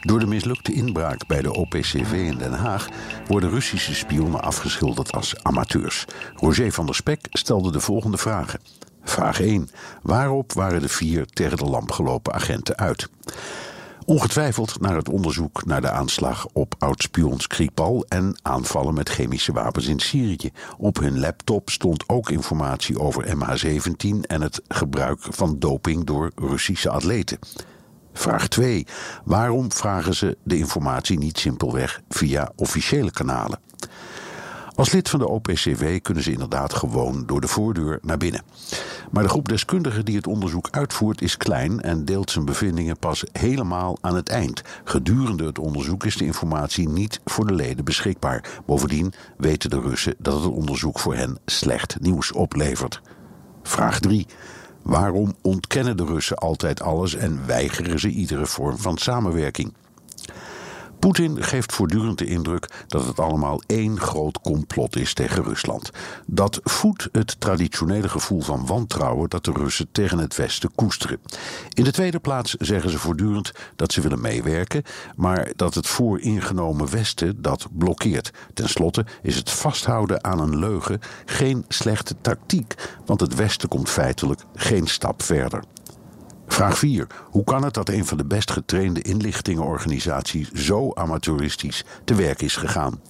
Door de mislukte inbraak bij de OPCV in Den Haag worden Russische spionnen afgeschilderd als amateurs. Roger van der Spek stelde de volgende vragen. Vraag 1. Waarop waren de vier tegen de lamp gelopen agenten uit? Ongetwijfeld naar het onderzoek naar de aanslag op oud-spion Skripal en aanvallen met chemische wapens in Syrië. Op hun laptop stond ook informatie over MH17 en het gebruik van doping door Russische atleten. Vraag 2. Waarom vragen ze de informatie niet simpelweg via officiële kanalen? Als lid van de OPCW kunnen ze inderdaad gewoon door de voordeur naar binnen. Maar de groep deskundigen die het onderzoek uitvoert is klein en deelt zijn bevindingen pas helemaal aan het eind. Gedurende het onderzoek is de informatie niet voor de leden beschikbaar. Bovendien weten de Russen dat het onderzoek voor hen slecht nieuws oplevert. Vraag 3. Waarom ontkennen de Russen altijd alles en weigeren ze iedere vorm van samenwerking? Poetin geeft voortdurend de indruk dat het allemaal één groot complot is tegen Rusland. Dat voedt het traditionele gevoel van wantrouwen dat de Russen tegen het Westen koesteren. In de tweede plaats zeggen ze voortdurend dat ze willen meewerken, maar dat het vooringenomen Westen dat blokkeert. Ten slotte is het vasthouden aan een leugen geen slechte tactiek, want het Westen komt feitelijk geen stap verder. Vraag 4. Hoe kan het dat een van de best getrainde inlichtingenorganisaties zo amateuristisch te werk is gegaan?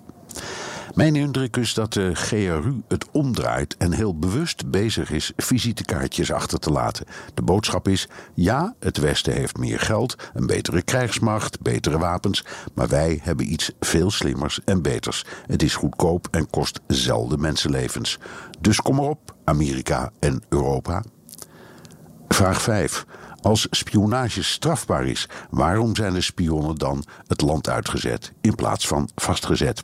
Mijn indruk is dat de GRU het omdraait en heel bewust bezig is visitekaartjes achter te laten. De boodschap is: ja, het Westen heeft meer geld, een betere krijgsmacht, betere wapens, maar wij hebben iets veel slimmers en beters. Het is goedkoop en kost zelden mensenlevens. Dus kom erop, Amerika en Europa. Vraag 5. Als spionage strafbaar is, waarom zijn de spionnen dan het land uitgezet in plaats van vastgezet?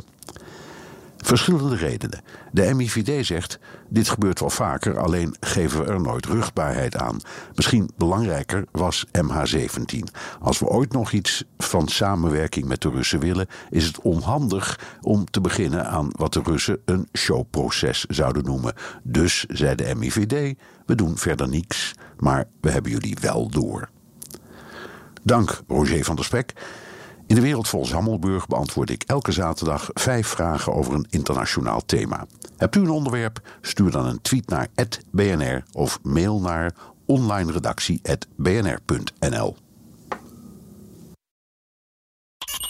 Verschillende redenen. De MIVD zegt: dit gebeurt wel vaker, alleen geven we er nooit ruchtbaarheid aan. Misschien belangrijker was MH17. Als we ooit nog iets van samenwerking met de Russen willen, is het onhandig om te beginnen aan wat de Russen een showproces zouden noemen. Dus zei de MIVD: we doen verder niets, maar we hebben jullie wel door. Dank, Roger van der Spek. In de wereld volgens Hammelburg beantwoord ik elke zaterdag vijf vragen over een internationaal thema. Hebt u een onderwerp? Stuur dan een tweet naar @bnr of mail naar onlineredactie@bnr.nl.